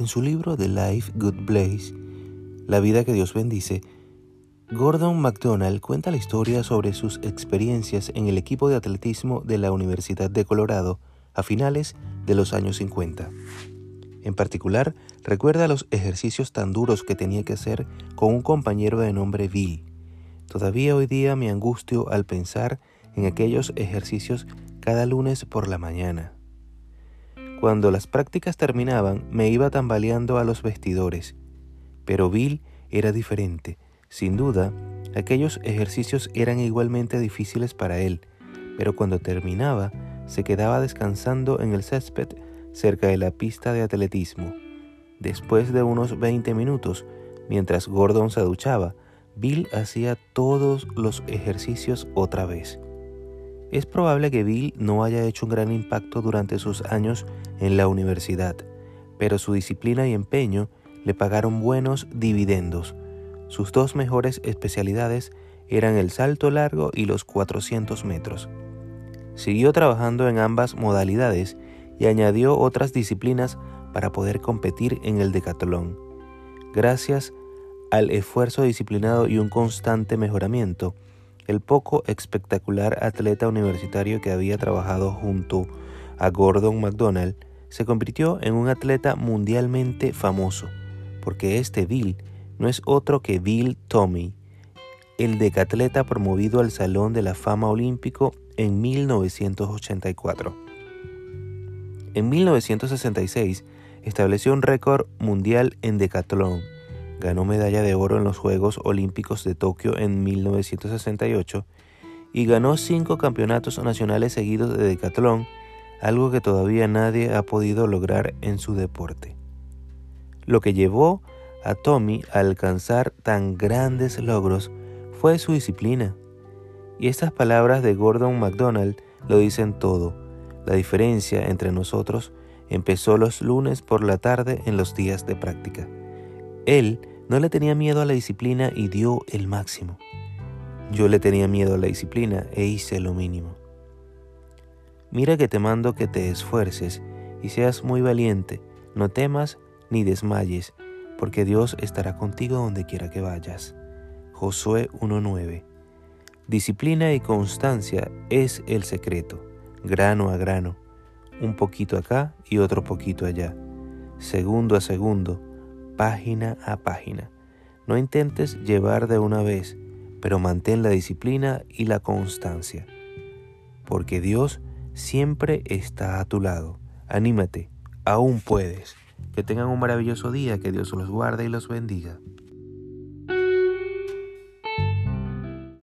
En su libro The Life Good Place, La vida que Dios bendice, Gordon MacDonald cuenta la historia sobre sus experiencias en el equipo de atletismo de la Universidad de Colorado a finales de los años 50. En particular, recuerda los ejercicios tan duros que tenía que hacer con un compañero de nombre Bill. Todavía hoy día me angustio al pensar en aquellos ejercicios cada lunes por la mañana. Cuando las prácticas terminaban, me iba tambaleando a los vestidores, pero Bill era diferente sin duda, aquellos ejercicios eran igualmente difíciles para él, pero cuando terminaba, se quedaba descansando en el césped cerca de la pista de atletismo. Después de unos 20 minutos, mientras Gordon se duchaba, Bill hacía todos los ejercicios otra vez. Es probable que Bill no haya hecho un gran impacto durante sus años en la universidad, pero su disciplina y empeño le pagaron buenos dividendos sus dos mejores especialidades eran el salto largo y los 400 metros. Siguió trabajando en ambas modalidades y añadió otras disciplinas para poder competir en el decatlón. Gracias al esfuerzo disciplinado y un constante mejoramiento, el poco espectacular atleta universitario que había trabajado junto a Gordon McDonald se convirtió en un atleta mundialmente famoso, porque este Bill no es otro que Bill Tommy, el decatleta promovido al Salón de la Fama Olímpico en 1984. En 1966 estableció un récord mundial en decatlón. Ganó medalla de oro en los Juegos Olímpicos de Tokio en 1968 y ganó cinco campeonatos nacionales seguidos de decatlón, algo que todavía nadie ha podido lograr en su deporte. Lo que llevó a Tommy a alcanzar tan grandes logros fue su disciplina. Y estas palabras de Gordon MacDonald lo dicen todo. La diferencia entre nosotros empezó los lunes por la tarde en los días de práctica. Él no le tenía miedo a la disciplina y dio el máximo. Yo le tenía miedo a la disciplina e hice lo mínimo. Mira que te mando que te esfuerces y seas muy valiente, no temas ni desmayes, porque Dios estará contigo donde quiera que vayas. Josué 1.9. Disciplina y constancia es el secreto, grano a grano, un poquito acá y otro poquito allá, segundo a segundo, página a página. No intentes llevar de una vez, pero mantén la disciplina y la constancia, porque Dios siempre está a tu lado. Anímate, aún puedes. Que tengan un maravilloso día, que Dios los guarde y los bendiga.